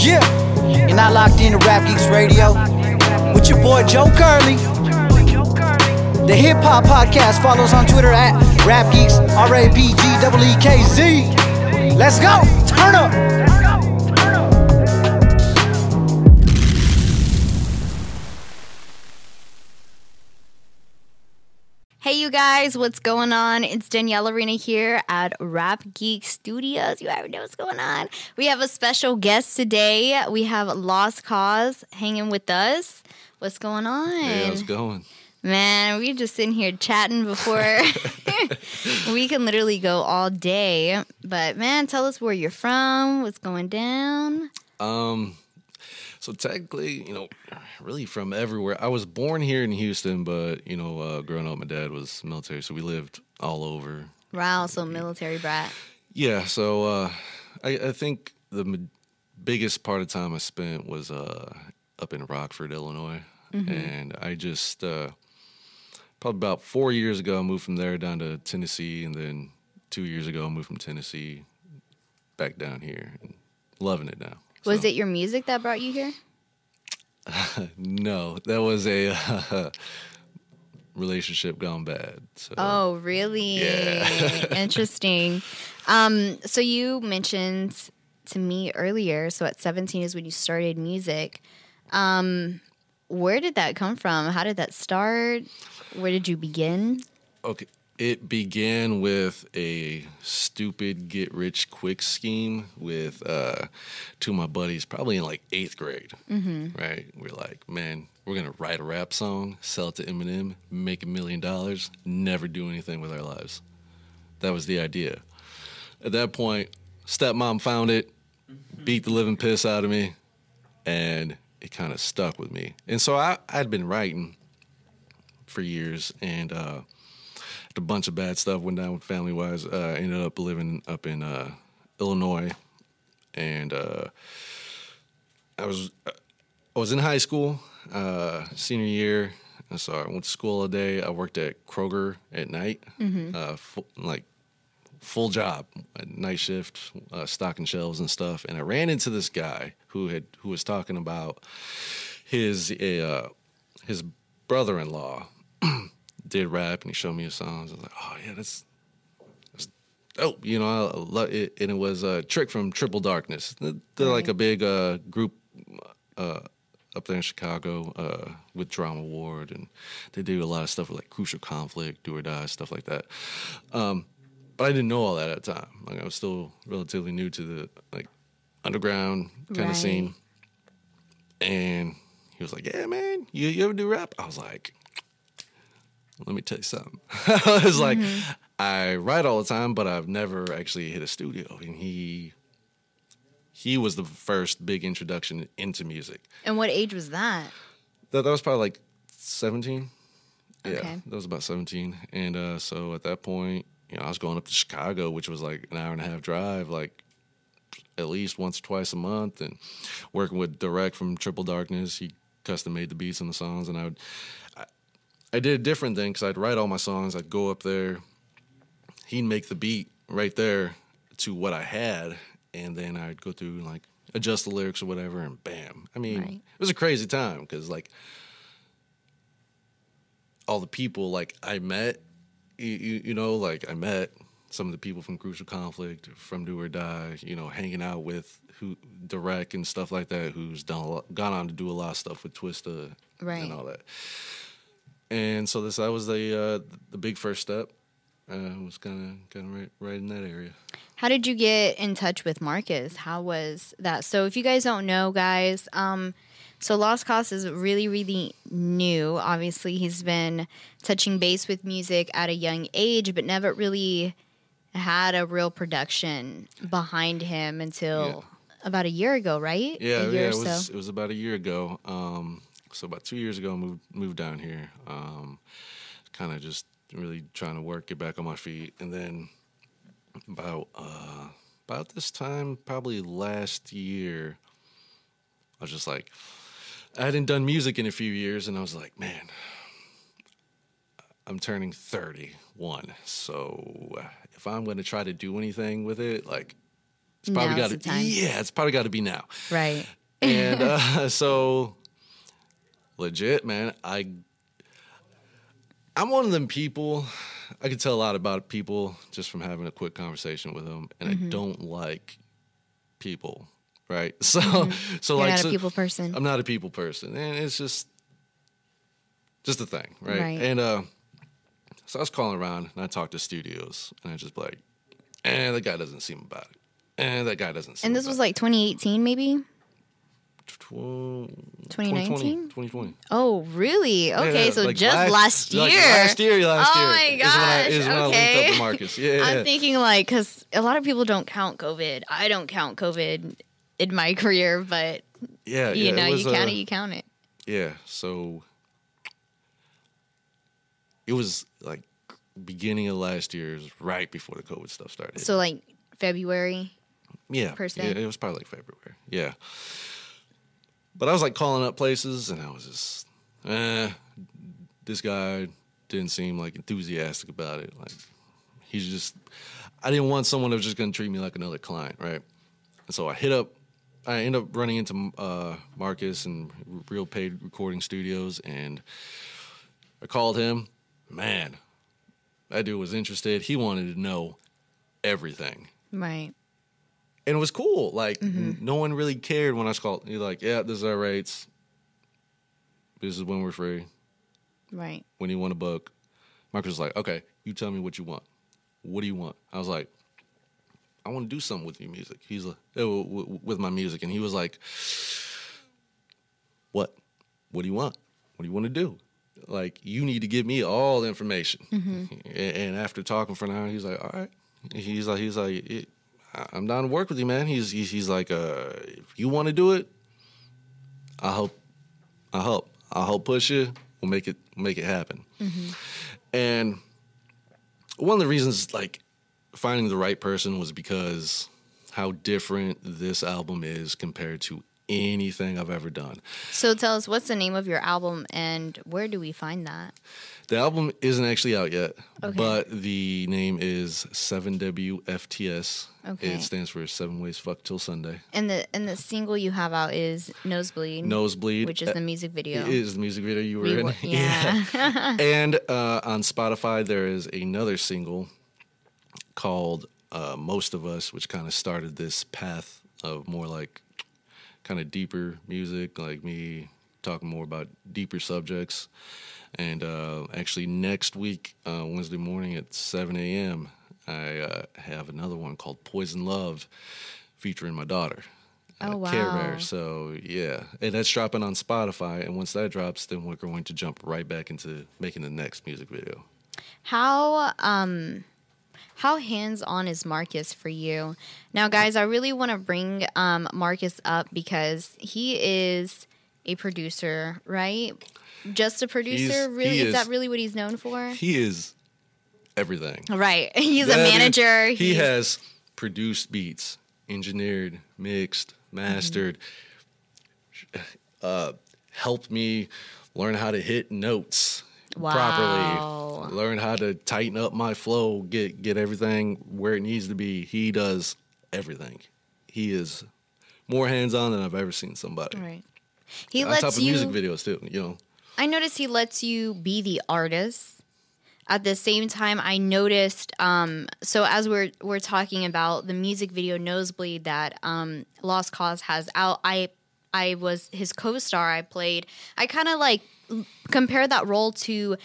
Yeah, you're not locked into Rap Geekz Radio with your boy Joe Curley. The Hip Hop Podcast follows on Twitter at Rap Geekz, R A P G E E K Z. Let's go, turn up. Hey, you guys, what's going on? It's Danielle Arena here at Rap Geek Studios. You already know what's going on. We have a special guest today. We have Lost Cause hanging with us. What's going on? Hey, how's it going? Man, we're just sitting here chatting before we can literally go all day. But man, tell us where you're from, what's going down. Um, so technically, you know, really from everywhere. I was born here in Houston, but you know, uh, growing up, my dad was military, so we lived all over. Wow, so military brat. Yeah, so uh, I, I think the m- biggest part of time I spent was uh, up in Rockford, Illinois, and I just uh, probably about four years ago I moved from there down to Tennessee, and then two years ago I moved from Tennessee back down here, and loving it now. Was So- it your music that brought you here? No, that was a relationship gone bad. So Oh, really? Yeah. Interesting. Um, so you mentioned to me earlier, so at 17 is when you started music. Um, where did that come from? How did that start? Where did you begin? okay, it began with a stupid get rich quick scheme with uh, two of my buddies, probably in like eighth grade. Mm-hmm. Right, we're like, man, we're gonna write a rap song, sell it to Eminem, make a million dollars, never do anything with our lives. That was the idea. At that point, stepmom found it, beat the living piss out of me, and it kind of stuck with me. And so I, I'd been writing for years, and uh, a bunch of bad stuff went down family wise. Uh, I ended up living up in uh, Illinois, and uh, I was I was in high school, uh, senior year. And so I went to school all day. I worked at Kroger at night, uh, full, like full job, night shift, uh, stocking shelves and stuff. And I ran into this guy who had who was talking about his uh, his brother in law did rap, and he showed me his songs. I was like, oh yeah, that's that's dope. You know, I love it, and it was a trick from Triple Darkness. They're like a big uh, group. Uh, up there in Chicago uh, with Drama Ward, and they do a lot of stuff with like Crucial Conflict, Do or Die, stuff like that. Um, but I didn't know all that at the time. Like I was still relatively new to the like underground kind Right. of scene. And he was like, "Yeah, man, you, you ever do rap?" I was like, "Let me tell you something." I was like, "I write all the time, but I've never actually hit a studio." And he he was the first big introduction into music. And what age was that? That that was probably like seventeen. Yeah, that was about seventeen. And uh, so at that point, you know, I was going up to Chicago, which was like an hour and a half drive, like at least once or twice a month, and working with Direct from Triple Darkness. He custom made the beats and the songs, and I would. I, did a different thing because I'd write all my songs. I'd go up there. He'd make the beat right there to what I had, and then I'd go through and like adjust the lyrics or whatever, and bam. I mean, Right. it was a crazy time because like all the people like I met, you, you, you know, like I met some of the people from Crucial Conflict, from Do or Die, you know, hanging out with who Direct and stuff like that, who's done a lot, gone on to do a lot of stuff with Twista Right. and all that. And so this that was the uh, the big first step. Uh, was kind of kind of right, right in that area. How did you get in touch with Marcus? How was that? So, if you guys don't know, guys, um, so Lost Cause is really, really new. Obviously, he's been touching base with music at a young age, but never really had a real production behind him until about a year ago, right? Yeah, a year yeah. It was so. it was about a year ago. Um, so about two years ago, I moved moved down here. Um, kind of just really trying to work, get back on my feet, and then about uh, about this time, probably last year, I was just like, I hadn't done music in a few years, and I was like, man, I'm turning 31, so if I'm going to try to do anything with it, like It's probably got to yeah, it's probably got to be now. Right. And uh, so legit, man, I I'm one of them people I can tell a lot about people just from having a quick conversation with them and Mm-hmm. I don't like people, right? So so Mm-hmm. You're like not so- a people person. I'm not a people person, and it's just just a thing, right? Right. And uh, so I was calling around, and I talked to studios, and I just like, "And that guy doesn't seem about it, and that guy doesn't." Seem and this was like 2018, maybe. Tw- 2019. 2020. Oh, really? Okay, Yeah, so like just last, year. like last year, last oh year. my is when I, gosh. is when I okay. up with Marcus. Yeah, I'm thinking like because a lot of people don't count COVID. I don't count COVID in my career, but yeah, you yeah, know, was, you count uh, it, you count it. Yeah, so it was like beginning of last year, right before the COVID stuff started. So like February. yeah, per se? yeah, it was probably like February. Yeah, but I was like calling up places, and I was just, eh, this guy didn't seem like enthusiastic about it. Like he's just, I didn't want someone that was just gonna treat me like another client, right? And so I hit up. I end up running into uh, Marcus and Real Paid Recording Studios, and I called him. Man, that dude was interested. He wanted to know everything Right. And it was cool. Like Mm-hmm. no one really cared when I was called. You're like, yeah, this is our rates. This is when we're free. Right. When you want a book, Marcus was like, okay, you tell me what you want. What do you want? I was like, I want to do something with your music. He's like, "Oh, w- w- with my music, and he was like, what? What do you want? What do you want to do? Like, you need to give me all the information. A- And after talking for an hour, he's like, all right. He's like, he's like, "It- I- I'm down to work with you, man. He's he's, he's like, uh, if you want to do it, I hope, I help, I'll help push you. We'll make it make it happen. And one of the reasons, like finding the right person, was because how different this album is compared to anything I've ever done. So tell us what's the name of your album and where do we find that? The album isn't actually out yet, Okay. but the name is 7WFTS. Okay. It stands for Seven Ways Fuck Till Sunday. And the and the single you have out is Nosebleed, Nosebleed. which is the music video. It is the music video you were We in. were- yeah. and uh, on Spotify, there is another single called uh, Most of Us, which kind of started this path of more like kind of deeper music, like me talking more about deeper subjects. And uh, actually, next week, uh, Wednesday morning at 7 a.m., I uh, have another one called Poison Love featuring my daughter. Oh, uh, Care. Bear. So yeah, and that's dropping on Spotify. And once that drops, then we're going to jump right back into making the next music video. How um how hands on is Marcus for you? Now guys, I really want to bring um Marcus up because he is a producer, right? Just a producer? He's- really? he Is, is. that really what he's known for? He is everything. right. He's a That is- manager. he he's- has produced beats, engineered, mixed, mastered, uh, helped me learn how to hit notes Wow. properly, learn how to tighten up my flow, get get everything where it needs to be. He does everything. He is more hands on than I've ever seen somebody. Right. He On top lets of you music videos too, you know. I noticed he lets you be the artist. At the same time, I noticed. Um, so as we're we're talking about the music video "Nosebleed" that um, Lost Cause has out, I I was his co-star. I played. I kind of like compare that role to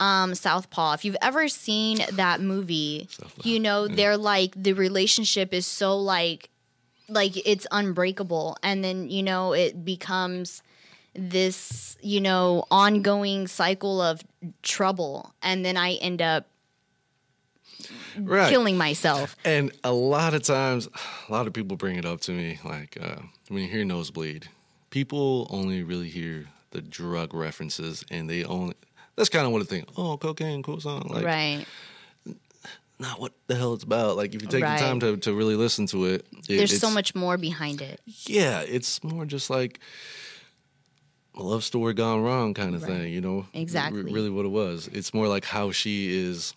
um, Southpaw. If you've ever seen that movie, Southpaw, you know they're like the relationship is so like like it's unbreakable, and then you know it becomes this you know ongoing cycle of trouble and then i end up Right. killing myself And a lot of times, a lot of people bring it up to me, like uh, when you hear nosebleed, people only really hear the drug references, and they only. That's kind of what they think. Oh, cocaine, cool song. Like, right not what the hell it's about. Like, if you take Right. the time to, to really listen to it, it there's so much more behind it Yeah, it's more just like a love story gone wrong kind of Right. thing, you know? R- Exactly. really what it was. It's more like how she is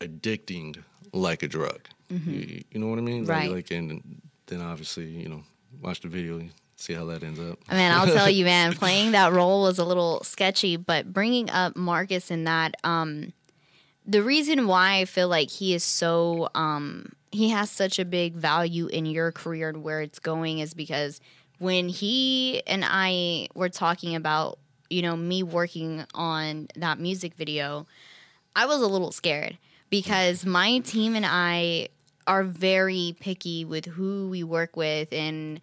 addicting like a drug. You, you know what I mean? Like- Right. Like, and then obviously, you know, watch the video, see how that ends up. I mean, I'll tell you, man, playing that role was a little sketchy, but bringing up Marcus in that, um, the reason why I feel like he is so, um, he has such a big value in your career and where it's going is because when he and I were talking about, you know, me working on that music video, I was a little scared because my team and I are very picky with who we work with. And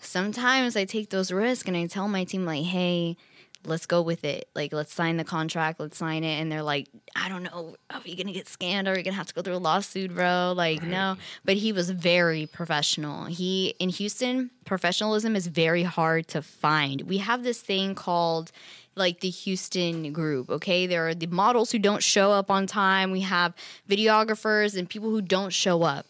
sometimes I take those risks and I tell my team like, "Hey, let's go with it. Like, let's sign the contract. Let's sign it." And they're like, "I don't know. Are we gonna get scanned? Are we gonna have to go through a lawsuit, bro?" Like, no. But he was very professional. He in Houston, professionalism is very hard to find. We have this thing called like the Houston group, okay? There are the models who don't show up on time. We have videographers and people who don't show up.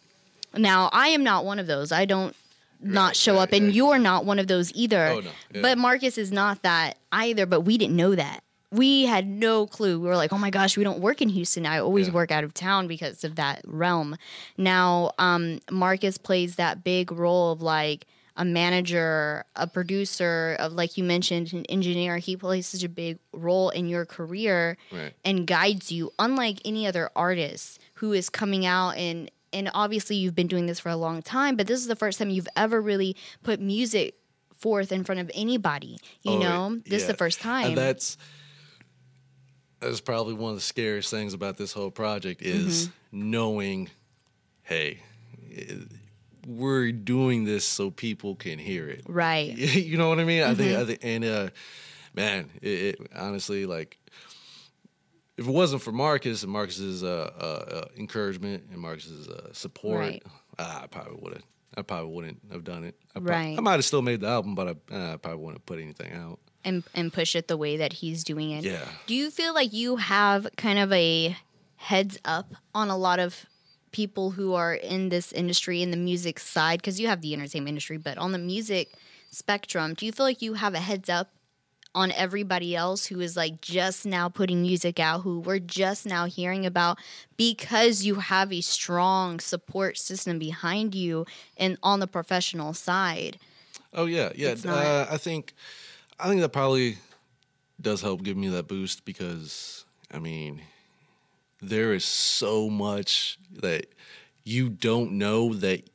Now, I am not one of those. I don't not Right, show right, up and you're not one of those either. Oh, no. Yeah. But Marcus is not that either, but we didn't know that. We had no clue. We were like, "Oh my gosh, we don't work in Houston. I always Yeah. work out of town because of that realm." Now, um, Marcus plays that big role of like a manager, a producer, of like you mentioned, an engineer. He plays such a big role in your career Right. and guides you, unlike any other artist who is coming out and and obviously you've been doing this for a long time, but this is the first time you've ever really put music forth in front of anybody. You Oh, know, this is the first time. And that's that's probably one of the scariest things about this whole project is Mm-hmm. knowing, hey, eh, we're doing this so people can hear it. right. you know what I mean? I think, I Mm-hmm. think, and uh, man, it, it honestly like. If it wasn't for Marcus and Marcus's uh, uh, uh, encouragement and Marcus's uh, support, Right. uh, I probably would have. I probably wouldn't have done it. I, Right. I might have still made the album, but I, uh, I probably wouldn't have put anything out. And and push it the way that he's doing it. Yeah. Do you feel like you have kind of a heads up on a lot of people who are in this industry in the music side because you have the entertainment industry, but on the music spectrum, do you feel like you have a heads up on everybody else who is like just now putting music out who we're just now hearing about because you have a strong support system behind you and on the professional side. Oh yeah, yeah. Uh, I think I think that probably does help give me that boost because I mean, there is so much that you don't know that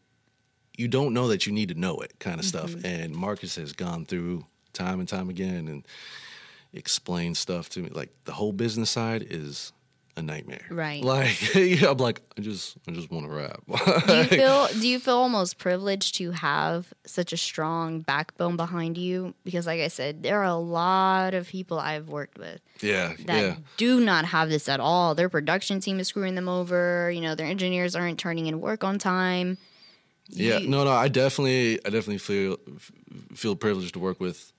you don't know that you need to know it kind of stuff. Mm-hmm. And Marcus has gone through time and time again and explain stuff to me. Like the whole business side is a nightmare. Right. Like yeah, I'm like I just I just want to rap. Do you feel do you feel almost privileged to have such a strong backbone behind you? Because like I said, there are a lot of people I've worked with yeah, that yeah. do not have this at all. Their production team is screwing them over. You know, their engineers aren't turning in work on time. Yeah, You- no, no. I definitely, I definitely feel feel privileged to work with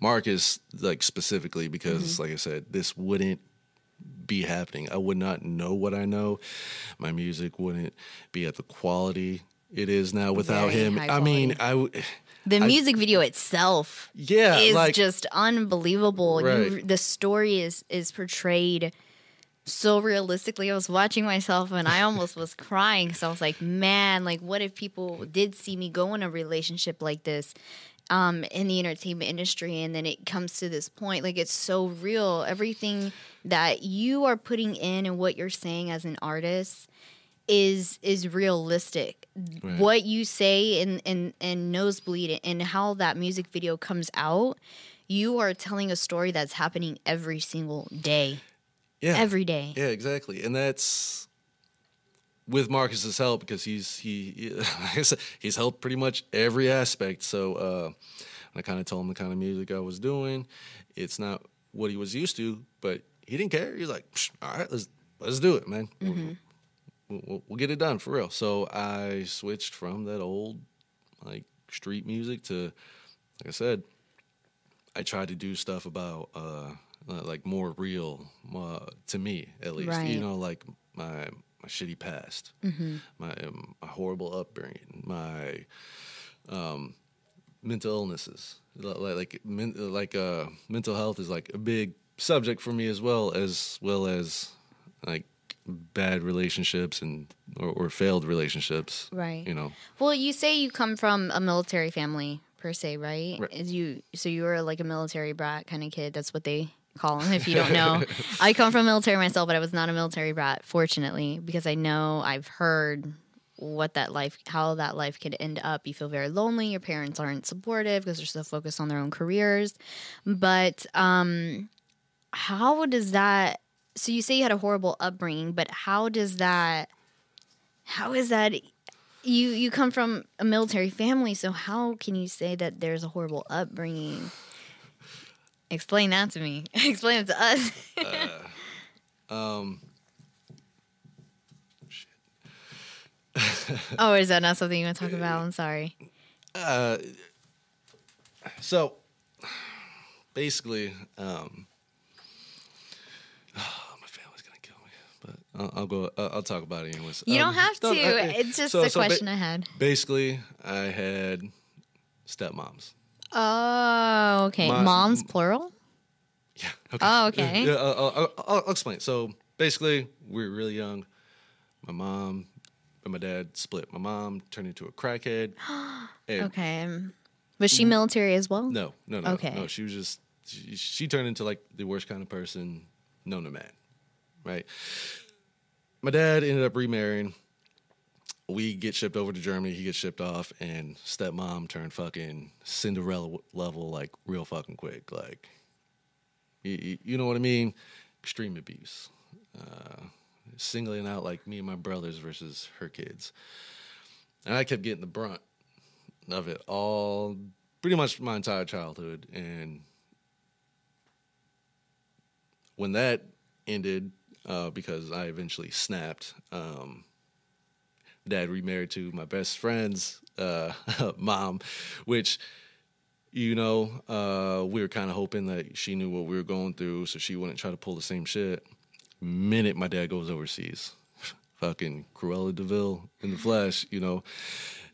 Marcus, like specifically because, Mm-hmm. like I said, this wouldn't be happening. I would not know what I know. My music wouldn't be at the quality it is now without Very him. I mean. I would. The music video itself Yeah, is like just unbelievable. You, the story is is portrayed so realistically. I was watching myself and I almost was crying. So I was like, man, like what if people did see me go in a relationship like this? Um, in the entertainment industry, and then it comes to this point, like it's so real. Everything that you are putting in and what you're saying as an artist is is realistic. Right. What you say in in in Nosebleed and how that music video comes out, you are telling a story that's happening every single day. yeah, Every day. Yeah, exactly, and that's with Marcus's help because he's he he's helped pretty much every aspect. So uh, I kind of told him the kind of music I was doing. It's not what he was used to, but he didn't care. He's like, all right, let's let's do it, man. We'll, we'll, we'll get it done for real. So I switched from that old like street music to, like I said, I tried to do stuff about uh, uh, like more real uh, to me at least. Right. You know, like my my shitty past, my um, my horrible upbringing, my um, mental illnesses. Like like men, like uh, mental health is like a big subject for me as well as well as like bad relationships and or, or failed relationships. Right. You know. Well, you say you come from a military family per se, right? Right. Is you so you were like a military brat kind of kid. That's what they call them. If you don't know, I come from military myself, but I was not a military brat, fortunately, because I know I've heard what that life, how that life could end up. You feel very lonely. Your parents aren't supportive because they're so focused on their own careers. But um, how does that? So you say you had a horrible upbringing, but how does that? How is that you you come from a military family, so how can you say that there's a horrible upbringing? Explain that to me. Explain it to us. Um. oh, is that not something you want to talk about? I'm sorry. Uh. So, basically, um. my family's gonna kill me, but I'll, I'll go. I'll, I'll talk about it anyways. You Um, don't have to. I- I- it's just so- the so ba- question I had. basically, I had stepmoms. Oh, okay. My- Moms plural. Yeah. Okay. Oh, okay. Yeah, I'll, I'll, I'll, I'll explain. So basically, we were really young. My mom and my dad split. My mom turned into a crackhead. Okay. Um, was she mm-hmm. military as well? No, no, no. Okay. No, she was just she, she turned into like the worst kind of person known to man. Right. My dad ended up remarrying. We get shipped over to Germany. He gets shipped off, and stepmom turned fucking Cinderella level, like real fucking quick. Like, you, you know what I mean? Extreme abuse. Uh, singling out like me and my brothers versus her kids. And I kept getting the brunt of it all pretty much my entire childhood and when that ended uh, because i eventually snapped um, dad remarried to my best friend's uh, mom which you know uh, we were kind of hoping that she knew what we were going through so she wouldn't try to pull the same shit. Minute my dad goes overseas. Fucking Cruella de Vil in the flesh you know?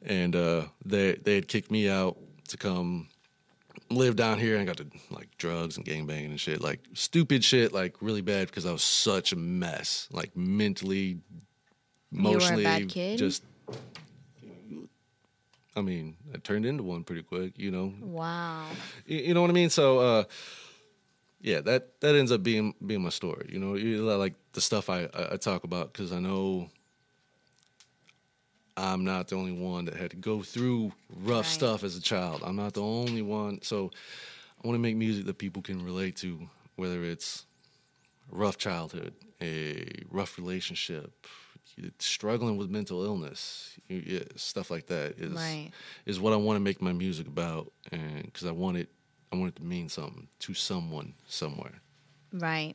And uh, they they had kicked me out to come live down here and got to like drugs and gangbanging and shit, like stupid shit, like really bad because I was such a mess, like mentally, were a bad kid? just. I mean, I turned into one pretty quick, you know. Wow. You, you know what I mean? So, uh, yeah, that that ends up being being my story. You know, You- like the stuff I I, talk about because I know I'm not the only one that had to go through rough Right. stuff as a child. I'm not the only one. So, I want to make music that people can relate to, whether it's rough childhood, a rough relationship, struggling with mental illness, you- yeah, stuff like that is Right. is what I want to make my music about, and because I want it, I want it to mean something to someone somewhere. Right.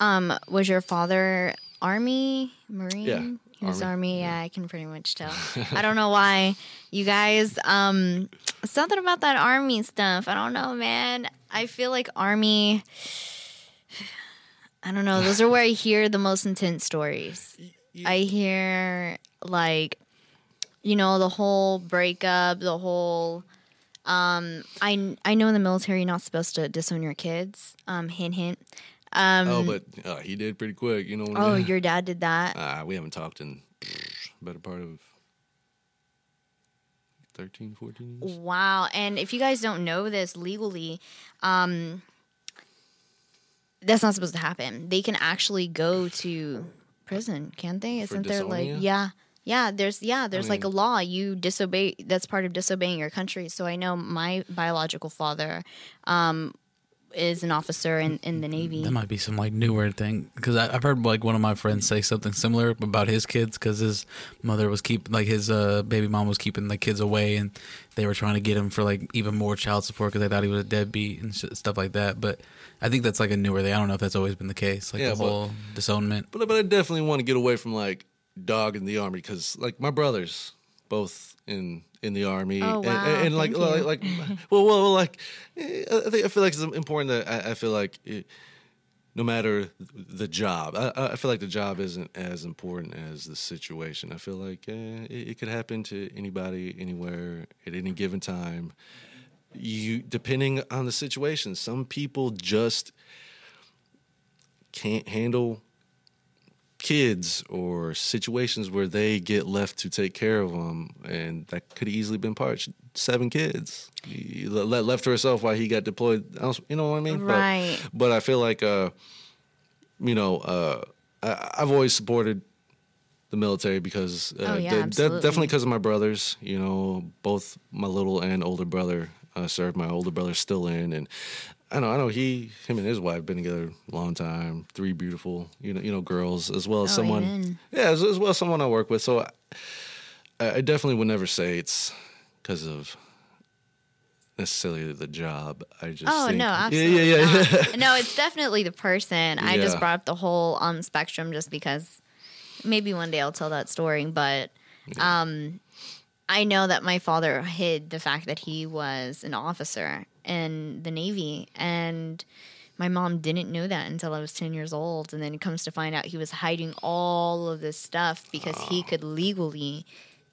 Um, was your father Army, Marine? Yeah, He was Army, Army, yeah. I can pretty much tell. I don't know why. You guys, um, something about that Army stuff. I don't know, man. I feel like Army. I don't know. Those are where I hear the most intense stories. I hear like, you know, the whole breakup, the whole. Um, I I know in the military you're not supposed to disown your kids. Um, hint hint. Um, oh, but uh, he did pretty quick. You know. What I oh, mean? your dad did that. Uh, we haven't talked in better part of 13, 14 years. Wow. And if you guys don't know this legally, um, that's not supposed to happen. They can actually go to prison, can't they? Isn't there like you? yeah. Yeah, there's yeah, there's like a law. You disobey that's part of disobeying your country. So I know my biological father um is an officer in, in the Navy. That might be some like newer thing because I've heard like one of my friends say something similar about his kids because his mother was keep like his uh, baby mom was keeping the kids away and they were trying to get him for like even more child support because they thought he was a deadbeat and sh- stuff like that. But I think that's like a newer thing. I don't know if that's always been the case, like Yeah, the but- whole disownment. But but I definitely want to get away from like dog in the army because like my brothers both in in the army Oh, and, wow, and, like thank like, like well, well well like eh, I think I feel like it's important that I, I feel like it, no matter the job I, I feel like the job isn't as important as the situation. I feel like eh, it, it could happen to anybody anywhere at any given time. You depending on the situation some people just can't handle kids or situations where they get left to take care of them, and that could have easily been part seven kids left to herself while he got deployed. You know what I mean? But- Right. But, I feel like, uh, you know, uh, I, I've always supported the military because uh, Oh, yeah, de- de- definitely because of my brothers. You know, both my little and older brother uh, served. My older brother's still in, and I know, I know he, him, and his wife been together a long time. Three beautiful, you know, you know, girls as well as Oh, someone. amen. Yeah, as, as well as someone I work with. So I, I definitely would never say it's because of necessarily the job. I just Oh think, no, absolutely yeah, yeah, not. no, it's definitely the person. I just brought up the whole um spectrum just because maybe one day I'll tell that story, but um I know that my father hid the fact that he was an officer in the Navy and my mom didn't know that until I was 10 years old and then it comes to find out he was hiding all of this stuff because he could legally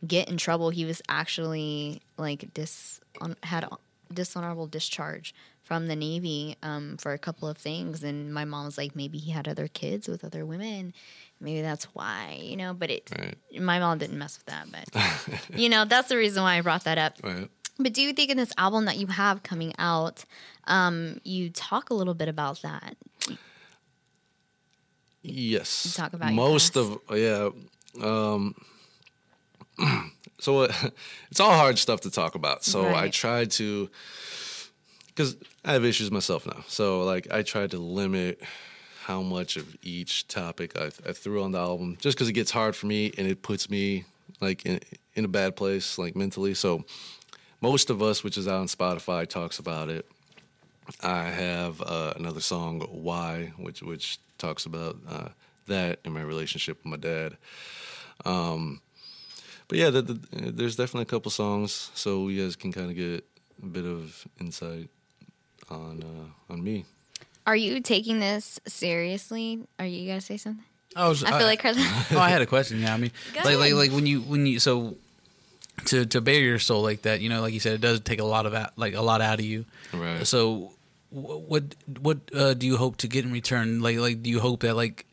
get in trouble. He was actually like dis on, had dishonorable discharge from the Navy um, for a couple of things, and my mom was like, maybe he had other kids with other women. Maybe that's why, you know. But it, Right. my mom didn't mess with that. But you know, that's the reason why I brought that up. Right. But do you think in this album that you have coming out, um, you talk a little bit about that? Yes. talk about most of yeah. Um, so uh, it's all hard stuff to talk about. So I Right. tried to because I have issues myself now. So like I tried to limit how much of each topic I, I threw on the album, just because it gets hard for me and it puts me like in in a bad place like mentally. So most of us, which is out on Spotify, talks about it. I have uh, another song, "Why," which which talks about uh, that and my relationship with my dad. Um, but yeah, the, the, there's definitely a couple songs, so you guys can kind of get a bit of insight on uh, on me. Are you taking this seriously? Are you gonna say something? I, was, I feel like Carla. oh, I had a question. Yeah, I mean, Go like, like, like when you, when you, so to to bare your soul like that, you know, like you said, it does take a lot of, out- like a lot out of you. Right. So, what, what uh, do you hope to get in return? Like, like, do you hope that, like,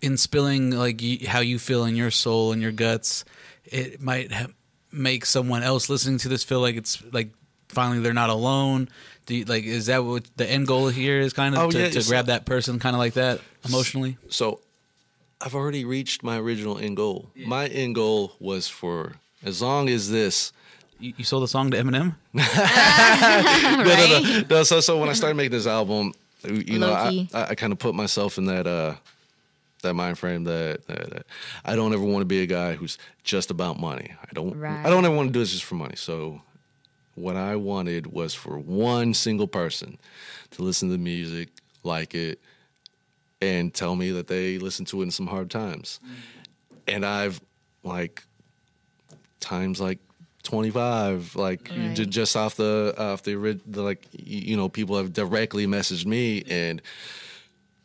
in spilling, like, how you feel in your soul and your guts, it might ha- make someone else listening to this feel like it's like finally they're not alone. Do you, like, is that what the end goal here is? Kind of Oh, to, yeah, to grab that person, kind of like that emotionally. So I've already reached my original end goal. My end goal was for as long as this You, you sold the song to Eminem. right? no, so so when I started making this album, you know, I, I, I kind of put myself in that uh that mind frame that, that, that I don't ever want to be a guy who's just about money. I don't Right. I don't ever want to do this just for money. So what I wanted was for one single person to listen to the music, like it, and tell me that they listened to it in some hard times. And I've like times like 25 like Right. just off the off the, the like you know people have directly messaged me and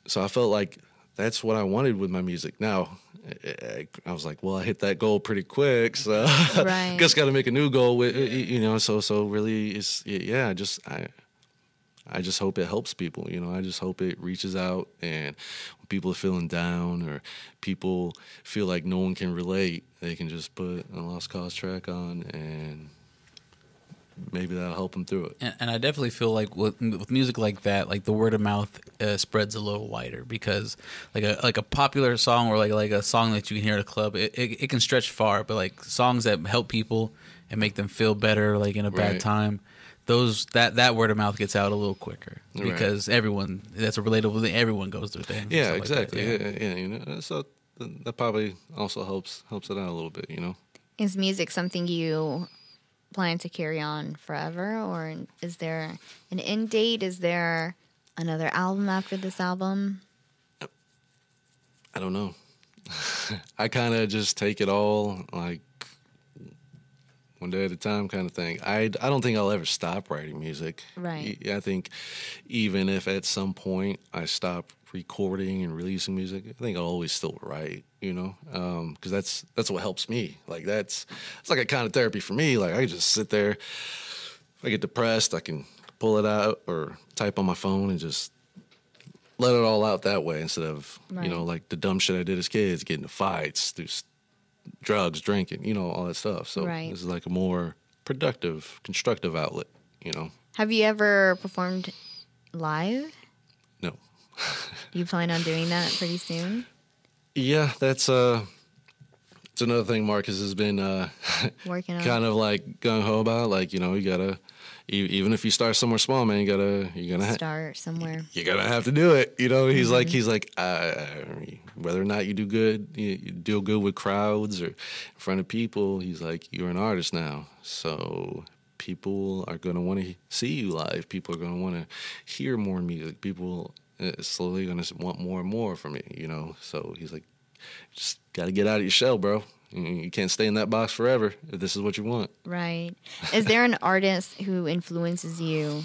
so i felt like that's what i wanted with my music now I, I was like well i hit that goal pretty quick so Right. guess got to make a new goal with you know so so really it's yeah just i I just hope it helps people. You know, I just hope it reaches out and when people are feeling down or people feel like no one can relate, they can just put a Lost Cause track on and maybe that'll help them through it. And, and I definitely feel like with, with music like that, like the word of mouth uh, spreads a little wider because like a like a popular song or like like a song that you can hear at a club, it, it, it can stretch far. But like songs that help people and make them feel better, like in a bad time, those that that word of mouth gets out a little quicker Right. because everyone that's a relatable thing. Everyone goes through things. Yeah, stuff like exactly. yeah. yeah. yeah, you know, so that probably also helps helps it out a little bit. You know. Is music something you plan to carry on forever, or is there an end date? Is there another album after this album? I don't know. I kind of just take it all like one day at a time kind of thing. I, I don't think I'll ever stop writing music. Right. I think even if at some point I stop recording and releasing music, I think I'll always still write, you know? Um, cuz that's that's what helps me. Like that's it's like a kind of therapy for me. Like I just sit there if I get depressed, I can pull it out or type on my phone and just let it all out that way instead of you know like the dumb shit I did as kids, getting into fights, drugs, drinking, you know, all that stuff. So Right. this is like a more productive, constructive outlet. You know, Have you ever performed live? no. You plan on doing that pretty soon? Yeah, that's uh, it's another thing Marcus has been uh, Working on kind of like gung ho about. Like you know, you gotta even if you start somewhere small, man, you gotta you're gonna ha- start somewhere. you're gonna have to do it. You know, he's like Mm-hmm. he's like uh, whether or not you do good, you, you deal good with crowds or in front of people. He's like you're an artist now, so people are gonna want to see you live. People are gonna want to hear more music. People uh, slowly gonna want more and more from you. You know, so he's like, just gotta get out of your shell, bro. You can't stay in that box forever if this is what you want. Right. Is there an artist who influences you?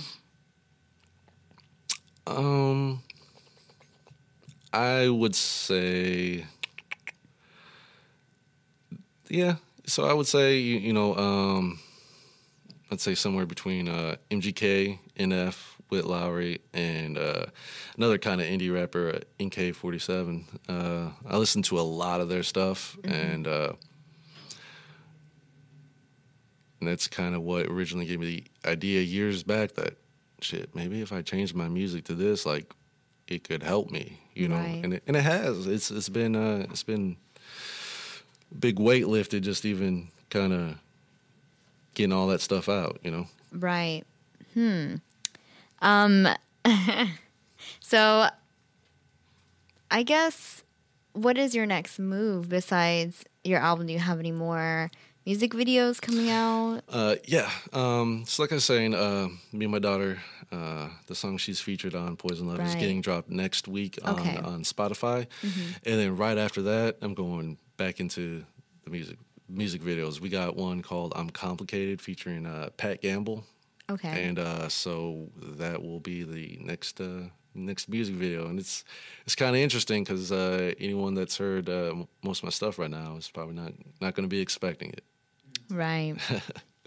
Um, I would say, yeah. So I would say you, you know, um, I'd say somewhere between uh, MGK, NF, Witt Lowry, and uh, another kind of indie rapper, uh, NK47. Uh, I listen to a lot of their stuff, and uh, and that's kind of what originally gave me the idea years back that shit maybe if I changed my music to this, like it could help me, you know, Right. and it, and it has. It's it's been uh, it's been big weight lifted just even kind of getting all that stuff out, you know. Right. Hmm. Um so I guess what is your next move besides your album? Do you have any more music videos coming out? Uh, yeah. Um, so like I was saying, uh, me and my daughter, uh, the song she's featured on Poison Love is getting dropped next week on, Okay. Mm-hmm. on Spotify, and then right after that, I'm going back into the music music videos. We got one called "I'm Complicated" featuring uh, Pat Gamble, Okay. and uh, so that will be the next uh, next music video, and it's it's kind of interesting because uh, anyone that's heard uh, m- most of my stuff right now is probably not not going to be expecting it. Right.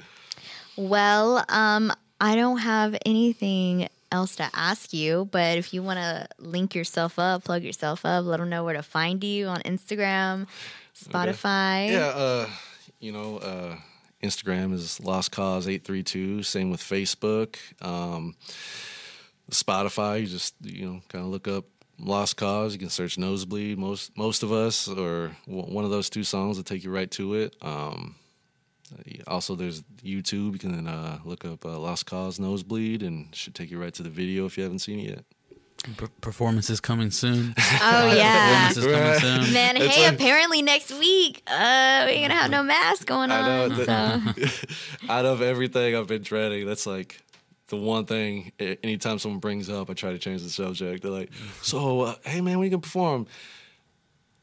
well, um, I don't have anything else to ask you, but if you want to link yourself up, plug yourself up, let them know where to find you on Instagram, Spotify. Yeah, uh, you know, uh, Instagram is Lost Cause eight three two. Same with Facebook, um, Spotify. You just you know kind of look up Lost Cause. You can search Nosebleed. Most most of us, or one of those two songs will take you right to it. Um, also, there's YouTube. You can uh, look up uh, Lost Cause Nosebleed, and should take you right to the video if you haven't seen it yet. Per- performances coming soon. Oh yeah. Performances coming soon. Man, It's hey, like- apparently next week, uh, we're gonna have no mask going I know. on. so out of everything I've been dreading, that's like the one thing. Anytime someone brings up, I try to change the subject. They're like, "So, uh, hey man, when you gonna perform?"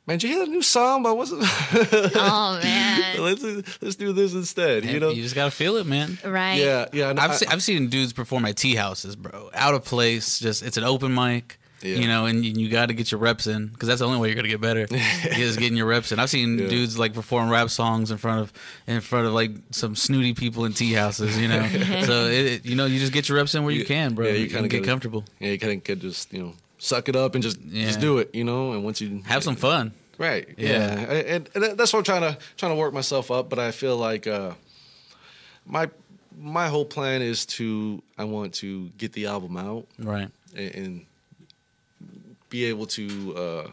Man, did you hear the new song? But wasn't. Oh man. let's let's do this instead. You know? you just gotta feel it, man. Right. Yeah, yeah. and I've I- seen, I've seen dudes perform at tea houses, bro. Out of place. Just it's an open mic. Yeah. You know, and you, you got to get your reps in because that's the only way you're gonna get better. is getting your reps in. I've seen Yeah. dudes like perform rap songs in front of in front of like some snooty people in tea houses. You know, so it, it- you know you just get your reps in where you, You- can, bro. yeah, you you kinda can get gotta- comfortable. yeah, you kind of could just you know suck it up and just Yeah. just do it. You know, and once you Have some fun. Right. Yeah. Yeah. And, and that's what I'm trying to trying to work myself up. But I feel like uh, my my whole plan is to I want to get the album out Right. and, and be able to uh,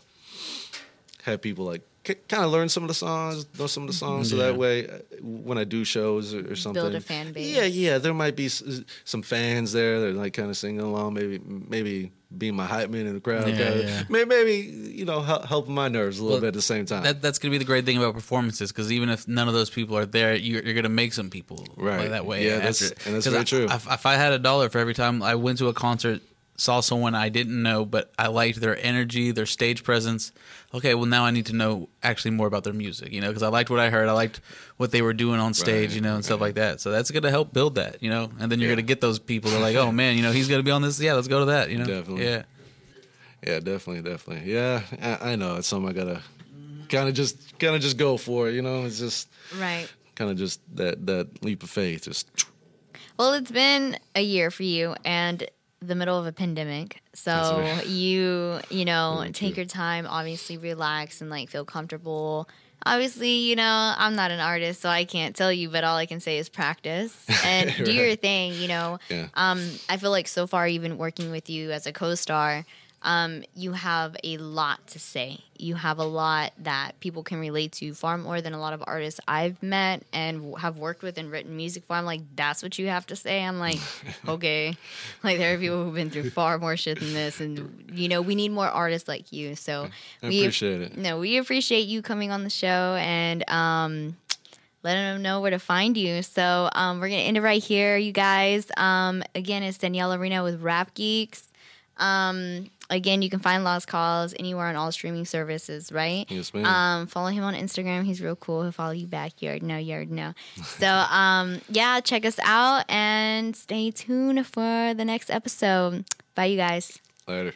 have people like kind of learn some of the songs, know some of the songs, so that way uh, when I do shows or, or something, build a fan base. Yeah, yeah, there might be some fans there that are like kind of singing along, maybe maybe being my hype man in the crowd, Yeah, kinda, yeah. may- maybe you know hel- helping my nerves a little Well, bit at the same time. That, that's gonna be the great thing about performances because even if none of those people are there, you're, you're gonna make some people Right. like that way. Yeah, that's- after. and that's very I- true. If I had a dollar for every time I went to a concert, saw someone I didn't know, but I liked their energy, their stage presence. Okay, well now I need to know actually more about their music, you know, because I liked what I heard, I liked what they were doing on stage, Right, you know, and stuff like that. So that's gonna help build that, you know, and then you're Yeah. gonna get those people that are like, oh man, you know, he's gonna be on this. Yeah, let's go to that, you know. Definitely. Yeah. yeah, definitely, definitely. Yeah, I, I know it's something I gotta kind of just kind of just go for. it, You know, it's just Right. kind of just that that leap of faith. Just Well, it's been a year for you, and the middle of a pandemic. So right. you, you know, take you. your time, obviously relax and like feel comfortable. Obviously, you know, I'm not an artist, so I can't tell you, but all I can say is practice and do your thing, you know. Yeah. Um, I feel like so far, even working with you as a co-star, um, you have a lot to say. You have a lot that people can relate to far more than a lot of artists I've met and have worked with and written music for. I'm like, that's what you have to say. I'm like, okay. Like there are people who've been through far more shit than this, and you know, we need more artists like you. So I we appreciate it. no, we appreciate you coming on the show and um, letting them know where to find you. So um, we're gonna end it right here, you guys. Um, again, it's Danielle Arena with Rap Geekz. Um, again, you can find Lost Calls anywhere on all streaming services, right? Yes, ma'am. Um, follow him on Instagram. He's real cool. He'll follow you back. You already know. You already know. So, um, yeah, check us out and stay tuned for the next episode. Bye, you guys. Later.